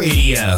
Radio.